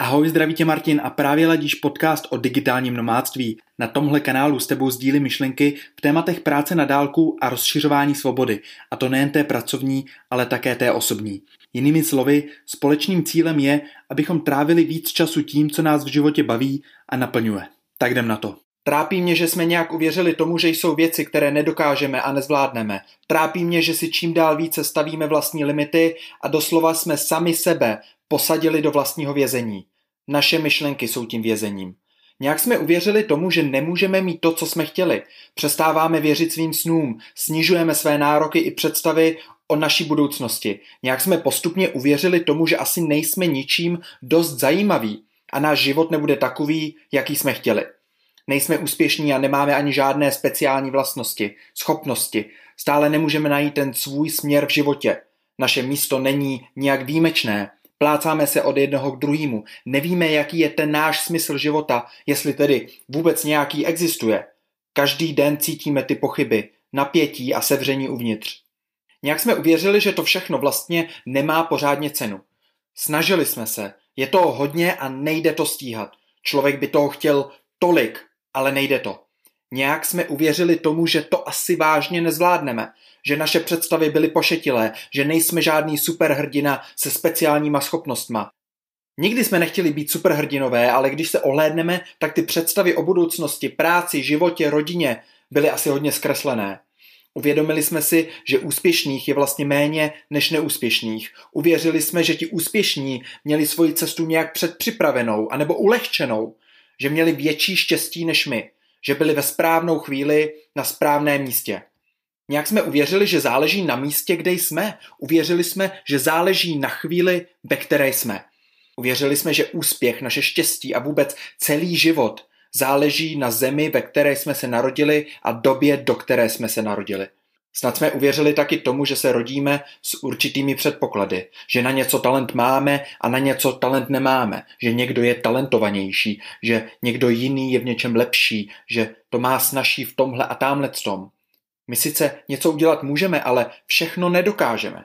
Ahoj, zdraví tě Martin a právě ladíš podcast o digitálním nomádství. Na tomhle kanálu s tebou sdílím myšlenky v tématech práce na dálku a rozšiřování svobody. A to nejen té pracovní, ale také té osobní. Jinými slovy, společným cílem je, abychom trávili víc času tím, co nás v životě baví a naplňuje. Tak jdem na to. Trápí mě, že jsme nějak uvěřili tomu, že jsou věci, které nedokážeme a nezvládneme. Trápí mě, že si čím dál více stavíme vlastní limity a doslova jsme sami sebe posadili do vlastního vězení. Naše myšlenky jsou tím vězením. Nějak jsme uvěřili tomu, že nemůžeme mít to, co jsme chtěli. Přestáváme věřit svým snům, snižujeme své nároky i představy o naší budoucnosti. Nějak jsme postupně uvěřili tomu, že asi nejsme ničím dost zajímaví a náš život nebude takový, jaký jsme chtěli. Nejsme úspěšní a nemáme ani žádné speciální vlastnosti, schopnosti. Stále nemůžeme najít ten svůj směr v životě. Naše místo není nijak výjimečné. Plácáme se od jednoho k druhému. Nevíme, jaký je ten náš smysl života, jestli tedy vůbec nějaký existuje. Každý den cítíme ty pochyby, napětí a sevření uvnitř. Nějak jsme uvěřili, že to všechno vlastně nemá pořádně cenu. Snažili jsme se, je toho hodně a nejde to stíhat. Člověk by toho chtěl tolik, ale nejde to. Nějak jsme uvěřili tomu, že to asi vážně nezvládneme, že naše představy byly pošetilé, že nejsme žádný superhrdina se speciálníma schopnostma. Nikdy jsme nechtěli být superhrdinové, ale když se ohlédneme, tak ty představy o budoucnosti, práci, životě, rodině byly asi hodně zkreslené. Uvědomili jsme si, že úspěšných je vlastně méně než neúspěšných. Uvěřili jsme, že ti úspěšní měli svoji cestu nějak předpřipravenou anebo ulehčenou, že měli větší štěstí než my, že byli ve správnou chvíli na správném místě. Nějak jsme uvěřili, že záleží na místě, kde jsme. Uvěřili jsme, že záleží na chvíli, ve které jsme. Uvěřili jsme, že úspěch, naše štěstí a vůbec celý život záleží na zemi, ve které jsme se narodili a době, do které jsme se narodili. Snad jsme uvěřili taky tomu, že se rodíme s určitými předpoklady, že na něco talent máme a na něco talent nemáme, že někdo je talentovanější, že někdo jiný je v něčem lepší, že to má snažší v tomhle a tamhle tom. My sice něco udělat můžeme, ale všechno nedokážeme.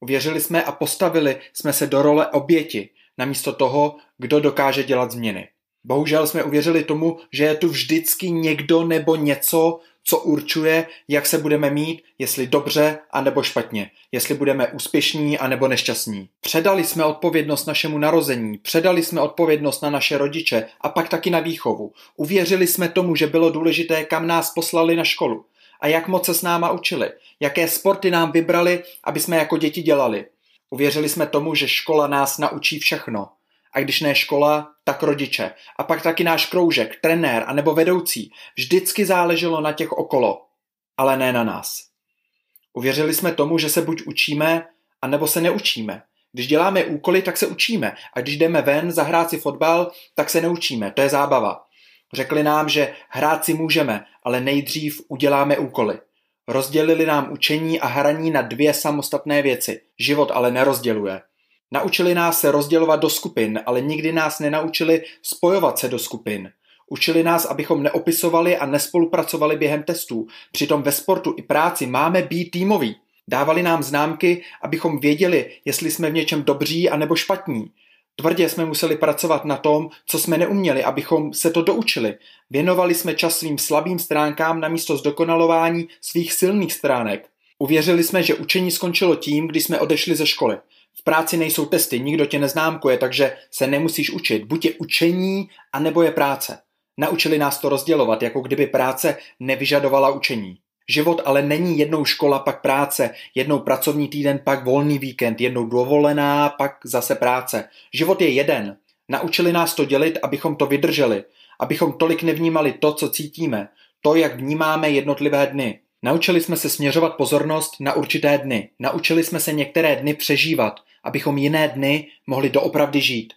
Uvěřili jsme a postavili jsme se do role oběti, namísto toho, kdo dokáže dělat změny. Bohužel jsme uvěřili tomu, že je tu vždycky někdo nebo něco, co určuje, jak se budeme mít, jestli dobře a nebo špatně, jestli budeme úspěšní a nebo nešťastní. Předali jsme odpovědnost našemu narození, předali jsme odpovědnost na naše rodiče a pak taky na výchovu. Uvěřili jsme tomu, že bylo důležité, kam nás poslali na školu a jak moc se s náma učili, jaké sporty nám vybrali, aby jsme jako děti dělali. Uvěřili jsme tomu, že škola nás naučí všechno. A když ne škola, tak rodiče. A pak taky náš kroužek, trenér a nebo vedoucí. Vždycky záleželo na těch okolo, ale ne na nás. Uvěřili jsme tomu, že se buď učíme, anebo se neučíme. Když děláme úkoly, tak se učíme. A když jdeme ven zahrát si fotbal, tak se neučíme. To je zábava. Řekli nám, že hrát si můžeme, ale nejdřív uděláme úkoly. Rozdělili nám učení a hraní na dvě samostatné věci. Život ale nerozděluje. Naučili nás se rozdělovat do skupin, ale nikdy nás nenaučili spojovat se do skupin. Učili nás, abychom neopisovali a nespolupracovali během testů. Přitom ve sportu i práci máme být týmoví. Dávali nám známky, abychom věděli, jestli jsme v něčem dobří a nebo špatní. Tvrdě jsme museli pracovat na tom, co jsme neuměli, abychom se to doučili. Věnovali jsme čas svým slabým stránkám na místo zdokonalování svých silných stránek. Uvěřili jsme, že učení skončilo tím, když jsme odešli ze školy. V práci nejsou testy, nikdo tě neznámkuje, takže se nemusíš učit. Buď je učení, anebo je práce. Naučili nás to rozdělovat, jako kdyby práce nevyžadovala učení. Život ale není jednou škola, pak práce, jednou pracovní týden, pak volný víkend, jednou dovolená, pak zase práce. Život je jeden. Naučili nás to dělit, abychom to vydrželi, abychom tolik nevnímali to, co cítíme, to, jak vnímáme jednotlivé dny. Naučili jsme se směřovat pozornost na určité dny. Naučili jsme se některé dny přežívat, abychom jiné dny mohli doopravdy žít.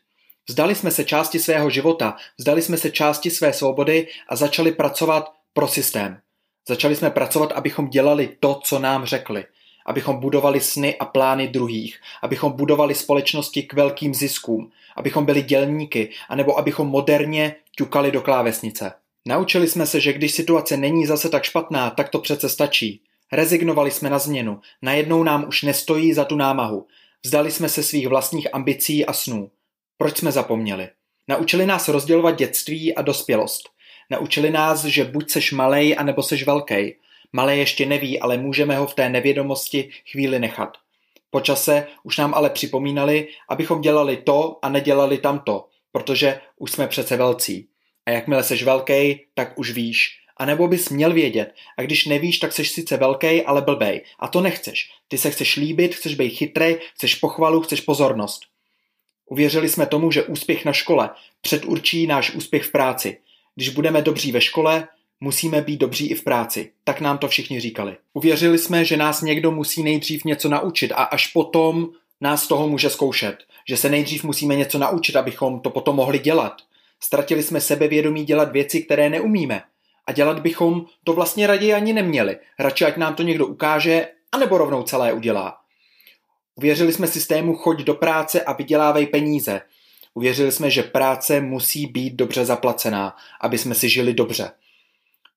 Vzdali jsme se části svého života, vzdali jsme se části své svobody a začali pracovat pro systém. Začali jsme pracovat, abychom dělali to, co nám řekli. Abychom budovali sny a plány druhých. Abychom budovali společnosti k velkým ziskům. Abychom byli dělníky, anebo abychom moderně ťukali do klávesnice. Naučili jsme se, že když situace není zase tak špatná, tak to přece stačí. Rezignovali jsme na změnu. Najednou nám už nestojí za tu námahu. Vzdali jsme se svých vlastních ambicí a snů. Proč jsme zapomněli? Naučili nás rozdělovat dětství a dospělost. Naučili nás, že buď seš malej, anebo seš velký. Malé ještě neví, ale můžeme ho v té nevědomosti chvíli nechat. Po čase už nám ale připomínali, abychom dělali to a nedělali tamto, protože už jsme přece velcí. A jakmile seš velký, tak už víš. A nebo bys měl vědět. A když nevíš, tak seš sice velký, ale blbej. A to nechceš. Ty se chceš líbit, chceš být chytrý, chceš pochvalu, chceš pozornost. Uvěřili jsme tomu, že úspěch na škole předurčí náš úspěch v práci. Když budeme dobří ve škole, musíme být dobří i v práci. Tak nám to všichni říkali. Uvěřili jsme, že nás někdo musí nejdřív něco naučit a až potom nás toho může zkoušet. Že se nejdřív musíme něco naučit, abychom to potom mohli dělat. Ztratili jsme sebevědomí dělat věci, které neumíme. A dělat bychom to vlastně raději ani neměli. Radši ať nám to někdo ukáže, anebo rovnou celé udělá. Uvěřili jsme systému choď do práce a vydělávej peníze. Uvěřili jsme, že práce musí být dobře zaplacená, aby jsme si žili dobře.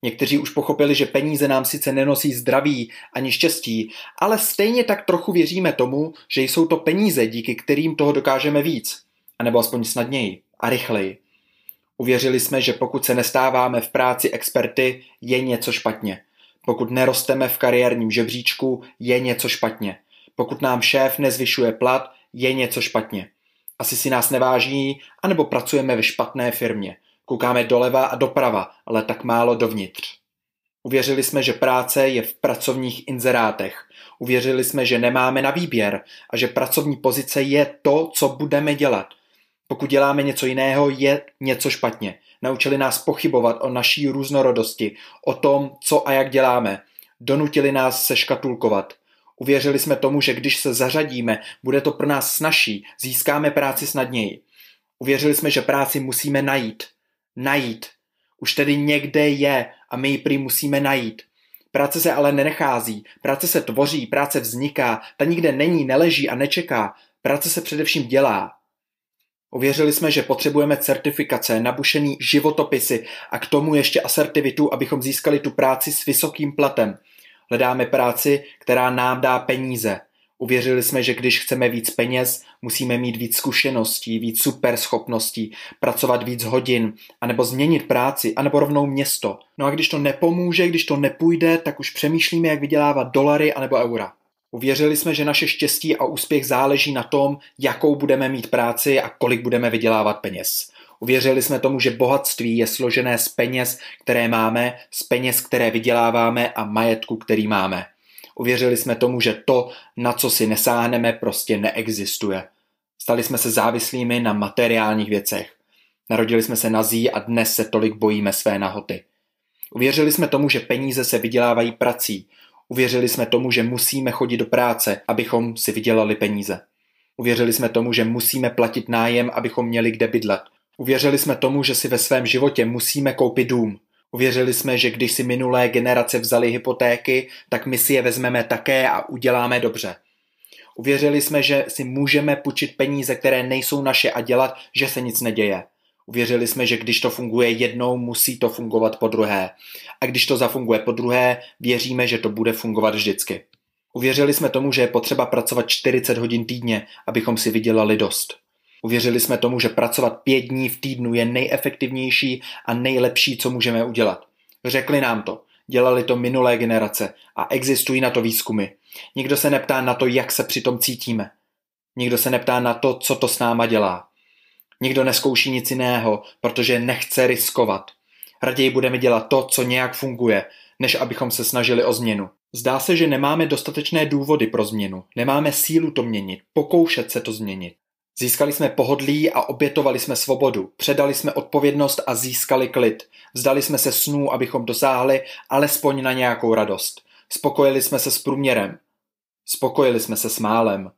Někteří už pochopili, že peníze nám sice nenosí zdraví ani štěstí, ale stejně tak trochu věříme tomu, že jsou to peníze, díky kterým toho dokážeme víc, anebo aspoň snadněji a rychleji. Uvěřili jsme, že pokud se nestáváme v práci experty, je něco špatně. Pokud nerosteme v kariérním žebříčku, je něco špatně. Pokud nám šéf nezvyšuje plat, je něco špatně. Asi si nás neváží, anebo pracujeme ve špatné firmě. Koukáme doleva a doprava, ale tak málo dovnitř. Uvěřili jsme, že práce je v pracovních inzerátech. Uvěřili jsme, že nemáme na výběr a že pracovní pozice je to, co budeme dělat. Pokud děláme něco jiného, je něco špatně. Naučili nás pochybovat o naší různorodosti, o tom, co a jak děláme. Donutili nás se škatulkovat. Uvěřili jsme tomu, že když se zařadíme, bude to pro nás snažší, získáme práci snadněji. Uvěřili jsme, že práci musíme najít. Najít. Už tedy někde je a my ji prý musíme najít. Práce se ale nenechází, práce se tvoří, práce vzniká, ta nikde není, neleží a nečeká. Práce se především dělá. Uvěřili jsme, že potřebujeme certifikace, nabušený životopisy a k tomu ještě asertivitu, abychom získali tu práci s vysokým platem. Hledáme práci, která nám dá peníze. Uvěřili jsme, že když chceme víc peněz, musíme mít víc zkušeností, víc super schopností, pracovat víc hodin, anebo změnit práci, anebo rovnou město. No a když to nepomůže, když to nepůjde, tak už přemýšlíme, jak vydělávat dolary anebo eura. Uvěřili jsme, že naše štěstí a úspěch záleží na tom, jakou budeme mít práci a kolik budeme vydělávat peněz. Uvěřili jsme tomu, že bohatství je složené z peněz, které máme, z peněz, které vyděláváme a majetku, který máme. Uvěřili jsme tomu, že to, na co si nesáhneme, prostě neexistuje. Stali jsme se závislými na materiálních věcech. Narodili jsme se nazí a dnes se tolik bojíme své nahoty. Uvěřili jsme tomu, že peníze se vydělávají prací. Uvěřili jsme tomu, že musíme chodit do práce, abychom si vydělali peníze. Uvěřili jsme tomu, že musíme platit nájem, abychom měli kde bydlet. Uvěřili jsme tomu, že si ve svém životě musíme koupit dům. Uvěřili jsme, že když si minulé generace vzali hypotéky, tak my si je vezmeme také a uděláme dobře. Uvěřili jsme, že si můžeme půjčit peníze, které nejsou naše a dělat, že se nic neděje. Uvěřili jsme, že když to funguje jednou, musí to fungovat po druhé. A když to zafunguje po druhé, věříme, že to bude fungovat vždycky. Uvěřili jsme tomu, že je potřeba pracovat 40 hodin týdně, abychom si vydělali dost. Uvěřili jsme tomu, že pracovat pět dní v týdnu je nejefektivnější a nejlepší, co můžeme udělat. Řekli nám to, dělali to minulé generace a existují na to výzkumy. Nikdo se neptá na to, jak se přitom cítíme. Nikdo se neptá na to, co to s náma dělá. Nikdo neskouší nic jiného, protože nechce riskovat. Raději budeme dělat to, co nějak funguje, než abychom se snažili o změnu. Zdá se, že nemáme dostatečné důvody pro změnu, nemáme sílu to měnit, pokoušet se to změnit. Získali jsme pohodlí a obětovali jsme svobodu. Předali jsme odpovědnost a získali klid. Vzdali jsme se snů, abychom dosáhli alespoň na nějakou radost. Spokojili jsme se s průměrem. Spokojili jsme se s málem.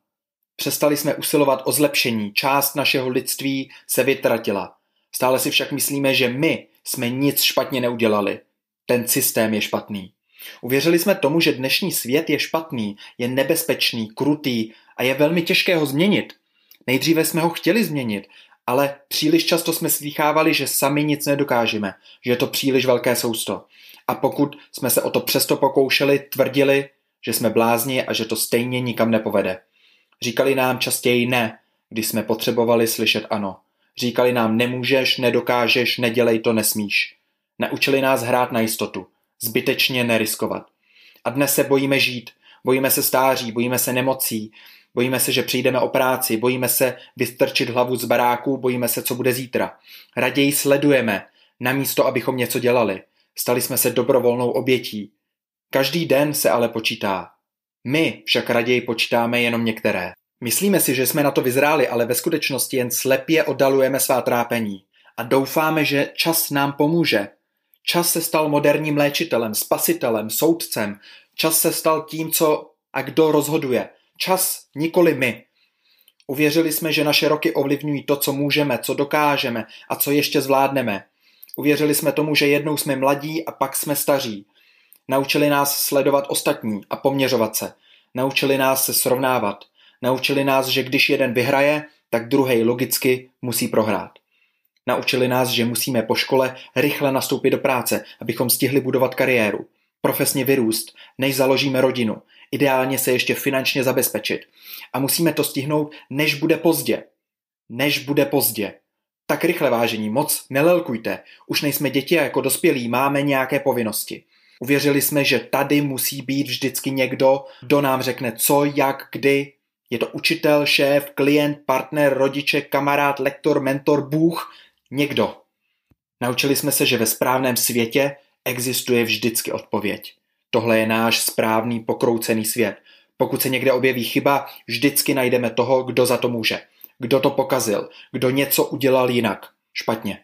Přestali jsme usilovat o zlepšení, část našeho lidství se vytratila. Stále si však myslíme, že my jsme nic špatně neudělali. Ten systém je špatný. Uvěřili jsme tomu, že dnešní svět je špatný, je nebezpečný, krutý a je velmi těžké ho změnit. Nejdříve jsme ho chtěli změnit, ale příliš často jsme slýchávali, že sami nic nedokážeme, že je to příliš velké sousto. A pokud jsme se o to přesto pokoušeli, tvrdili, že jsme blázni a že to stejně nikam nepovede. Říkali nám častěji ne, když jsme potřebovali slyšet ano. Říkali nám nemůžeš, nedokážeš, nedělej to, nesmíš. Naučili nás hrát na jistotu, zbytečně neriskovat. A dnes se bojíme žít, bojíme se stáří, bojíme se nemocí, bojíme se, že přijdeme o práci, bojíme se vystrčit hlavu z baráku, bojíme se, co bude zítra. Raději sledujeme, namísto abychom něco dělali. Stali jsme se dobrovolnou obětí. Každý den se ale počítá. My však raději počítáme jenom některé. Myslíme si, že jsme na to vyzráli, ale ve skutečnosti jen slepě oddalujeme svá trápení. A doufáme, že čas nám pomůže. Čas se stal moderním léčitelem, spasitelem, soudcem. Čas se stal tím, co a kdo rozhoduje. Čas, nikoli my. Uvěřili jsme, že naše roky ovlivňují to, co můžeme, co dokážeme a co ještě zvládneme. Uvěřili jsme tomu, že jednou jsme mladí a pak jsme staří. Naučili nás sledovat ostatní a poměřovat se. Naučili nás se srovnávat. Naučili nás, že když jeden vyhraje, tak druhý logicky musí prohrát. Naučili nás, že musíme po škole rychle nastoupit do práce, abychom stihli budovat kariéru, profesně vyrůst, než založíme rodinu, ideálně se ještě finančně zabezpečit. A musíme to stihnout, než bude pozdě. Než bude pozdě. Tak rychle vážení, moc nelelkujte. Už nejsme děti a jako dospělí máme nějaké povinnosti. Uvěřili jsme, že tady musí být vždycky někdo, kdo nám řekne co, jak, kdy. Je to učitel, šéf, klient, partner, rodiče, kamarád, lektor, mentor, bůh, někdo. Naučili jsme se, že ve správném světě existuje vždycky odpověď. Tohle je náš správný pokroucený svět. Pokud se někde objeví chyba, vždycky najdeme toho, kdo za to může. Kdo to pokazil, kdo něco udělal jinak, špatně.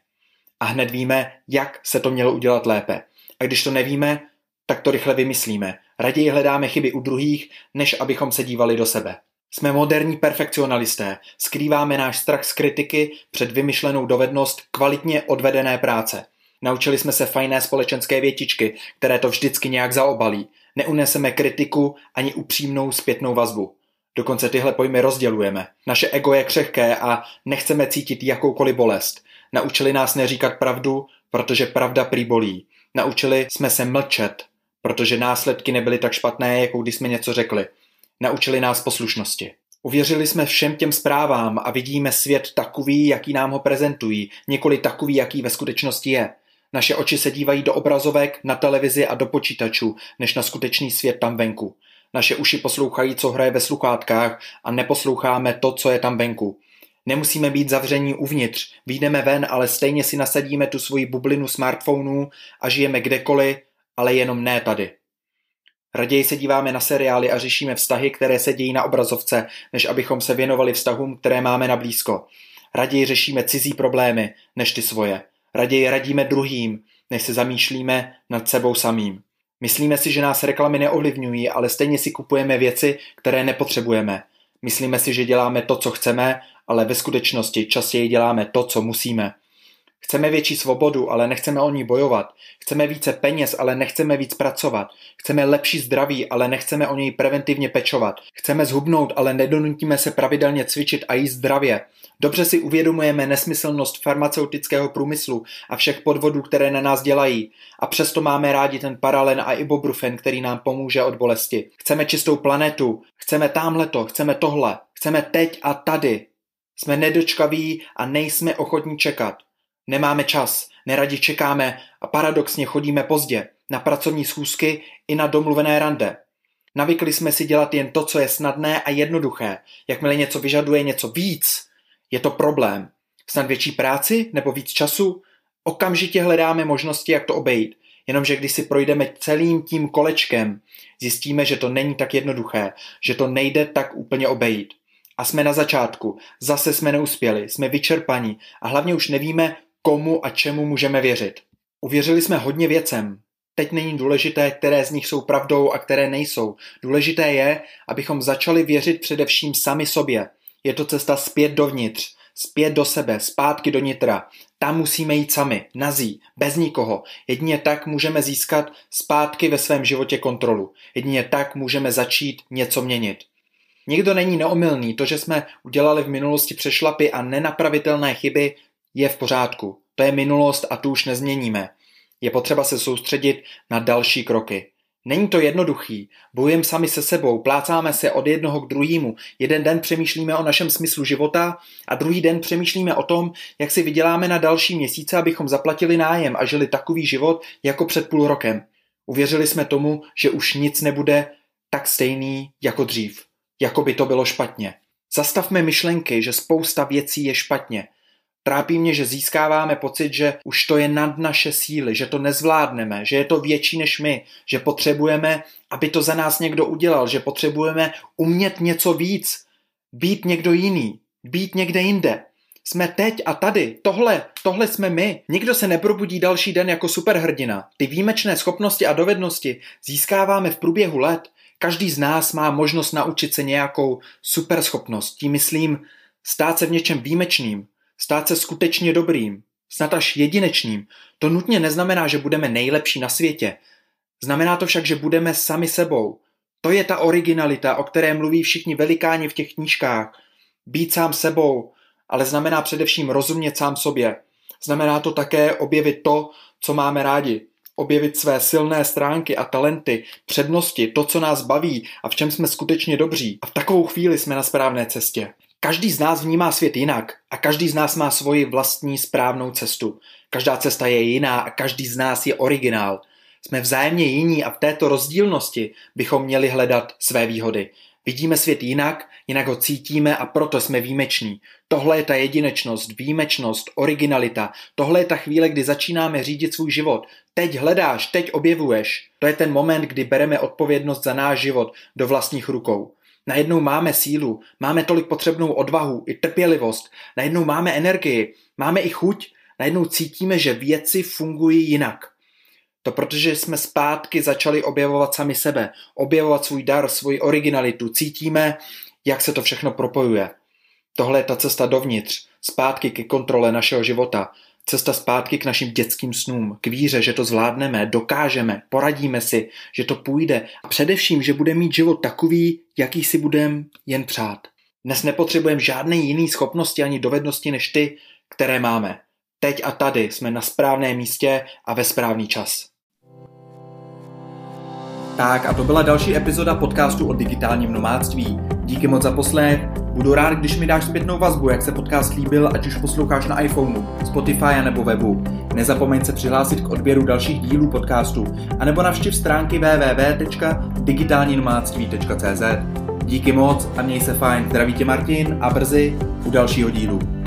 A hned víme, jak se to mělo udělat lépe. A když to nevíme, tak to rychle vymyslíme. Raději hledáme chyby u druhých, než abychom se dívali do sebe. Jsme moderní perfekcionalisté, skrýváme náš strach z kritiky před vymyšlenou dovednost kvalitně odvedené práce. Naučili jsme se fajné společenské větičky, které to vždycky nějak zaobalí. Neuneseme kritiku ani upřímnou zpětnou vazbu. Dokonce tyhle pojmy rozdělujeme. Naše ego je křehké a nechceme cítit jakoukoliv bolest. Naučili nás neříkat pravdu, protože pravda prý bolí. Naučili jsme se mlčet, protože následky nebyly tak špatné, jako když jsme něco řekli. Naučili nás poslušnosti. Uvěřili jsme všem těm zprávám a vidíme svět takový, jaký nám ho prezentují, nikoli takový, jaký ve skutečnosti je. Naše oči se dívají do obrazovek, na televizi a do počítačů, než na skutečný svět tam venku. Naše uši poslouchají, co hraje ve sluchátkách a neposloucháme to, co je tam venku. Nemusíme být zavření uvnitř, výjdeme ven, ale stejně si nasadíme tu svoji bublinu smartphonů a žijeme kdekoliv, ale jenom ne tady. Raději se díváme na seriály a řešíme vztahy, které se dějí na obrazovce, než abychom se věnovali vztahům, které máme na blízko. Raději řešíme cizí problémy, než ty svoje. Raději radíme druhým, než se zamýšlíme nad sebou samým. Myslíme si, že nás reklamy neovlivňují, ale stejně si kupujeme věci, které nepotřebujeme. Myslíme si, že děláme to, co chceme, ale ve skutečnosti častěji děláme to, co musíme. Chceme větší svobodu, ale nechceme o ní bojovat. Chceme více peněz, ale nechceme víc pracovat. Chceme lepší zdraví, ale nechceme o něj preventivně pečovat. Chceme zhubnout, ale nedonutíme se pravidelně cvičit a jíst zdravě. Dobře si uvědomujeme nesmyslnost farmaceutického průmyslu a všech podvodů, které na nás dělají. A přesto máme rádi ten paralen a ibuprofen, který nám pomůže od bolesti. Chceme čistou planetu, chceme tamhleto, chceme tohle, chceme teď a tady. Jsme nedočkaví a nejsme ochotní čekat. Nemáme čas, neradi čekáme a paradoxně chodíme pozdě, na pracovní schůzky i na domluvené rande. Navykli jsme si dělat jen to, co je snadné a jednoduché. Jakmile něco vyžaduje něco víc, je to problém. Snad větší práci nebo víc času? Okamžitě hledáme možnosti, jak to obejít. Jenomže když si projdeme celým tím kolečkem, zjistíme, že to není tak jednoduché, že to nejde tak úplně obejít. A jsme na začátku, zase jsme neuspěli, jsme vyčerpaní a hlavně už nevíme, komu a čemu můžeme věřit. Uvěřili jsme hodně věcem. Teď není důležité, které z nich jsou pravdou a které nejsou. Důležité je, abychom začali věřit především sami sobě. Je to cesta zpět dovnitř, zpět do sebe, zpátky do nitra. Tam musíme jít sami, nazí, bez nikoho. Jedině tak můžeme získat zpátky ve svém životě kontrolu. Jedině tak můžeme začít něco měnit. Nikdo není neomylný, to, že jsme udělali v minulosti přešlapy a nenapravitelné chyby, je v pořádku. To je minulost a tu už nezměníme. Je potřeba se soustředit na další kroky. Není to jednoduchý. Bojujeme sami se sebou, plácáme se od jednoho k druhému. Jeden den přemýšlíme o našem smyslu života a druhý den přemýšlíme o tom, jak si vyděláme na další měsíce, abychom zaplatili nájem a žili takový život jako před půl rokem. Uvěřili jsme tomu, že už nic nebude tak stejný jako dřív. Jako by to bylo špatně. Zastavme myšlenky, že spousta věcí je špatně. Trápí mě, že získáváme pocit, že už to je nad naše síly, že to nezvládneme, že je to větší než my, že potřebujeme, aby to za nás někdo udělal, že potřebujeme umět něco víc, být někdo jiný, být někde jinde. Jsme teď a tady, tohle, tohle jsme my. Nikdo se neprobudí další den jako superhrdina. Ty výjimečné schopnosti a dovednosti získáváme v průběhu let. Každý z nás má možnost naučit se nějakou superschopnost. Tím myslím stát se v něčem výjimečným, stát se skutečně dobrým, snad až jedinečným, to nutně neznamená, že budeme nejlepší na světě. Znamená to však, že budeme sami sebou. To je ta originalita, o které mluví všichni velikáni v těch knížkách. Být sám sebou, ale znamená především rozumět sám sobě. Znamená to také objevit to, co máme rádi. Objevit své silné stránky a talenty, přednosti, to, co nás baví a v čem jsme skutečně dobří. A v takovou chvíli jsme na správné cestě. Každý z nás vnímá svět jinak a každý z nás má svoji vlastní správnou cestu. Každá cesta je jiná a každý z nás je originál. Jsme vzájemně jiní a v této rozdílnosti bychom měli hledat své výhody. Vidíme svět jinak, jinak ho cítíme a proto jsme výjimeční. Tohle je ta jedinečnost, výjimečnost, originalita. Tohle je ta chvíle, kdy začínáme řídit svůj život. Teď hledáš, teď objevuješ. To je ten moment, kdy bereme odpovědnost za náš život do vlastních rukou. Najednou máme sílu, máme tolik potřebnou odvahu i trpělivost, najednou máme energii, máme i chuť, najednou cítíme, že věci fungují jinak. To protože jsme zpátky začali objevovat sami sebe, objevovat svůj dar, svoji originalitu, cítíme, jak se to všechno propojuje. Tohle je ta cesta dovnitř, zpátky ke kontrole našeho života, Cesta zpátky k našim dětským snům, k víře, že to zvládneme, dokážeme, poradíme si, že to půjde a především, že bude mít život takový, jaký si budeme jen přát. Dnes nepotřebujeme žádné jiné schopnosti ani dovednosti než ty, které máme. Teď a tady jsme na správném místě a ve správný čas. Tak a to byla další epizoda podcastu o digitálním nomádství. Díky moc za poslech. Budu rád, když mi dáš zpětnou vazbu, jak se podcast líbil, ať už posloucháš na iPhoneu, Spotify nebo webu. Nezapomeň se přihlásit k odběru dalších dílů podcastu, anebo navštiv stránky www.digitálninomádství.cz. Díky moc a měj se fajn. Zdraví tě Martin a brzy u dalšího dílu.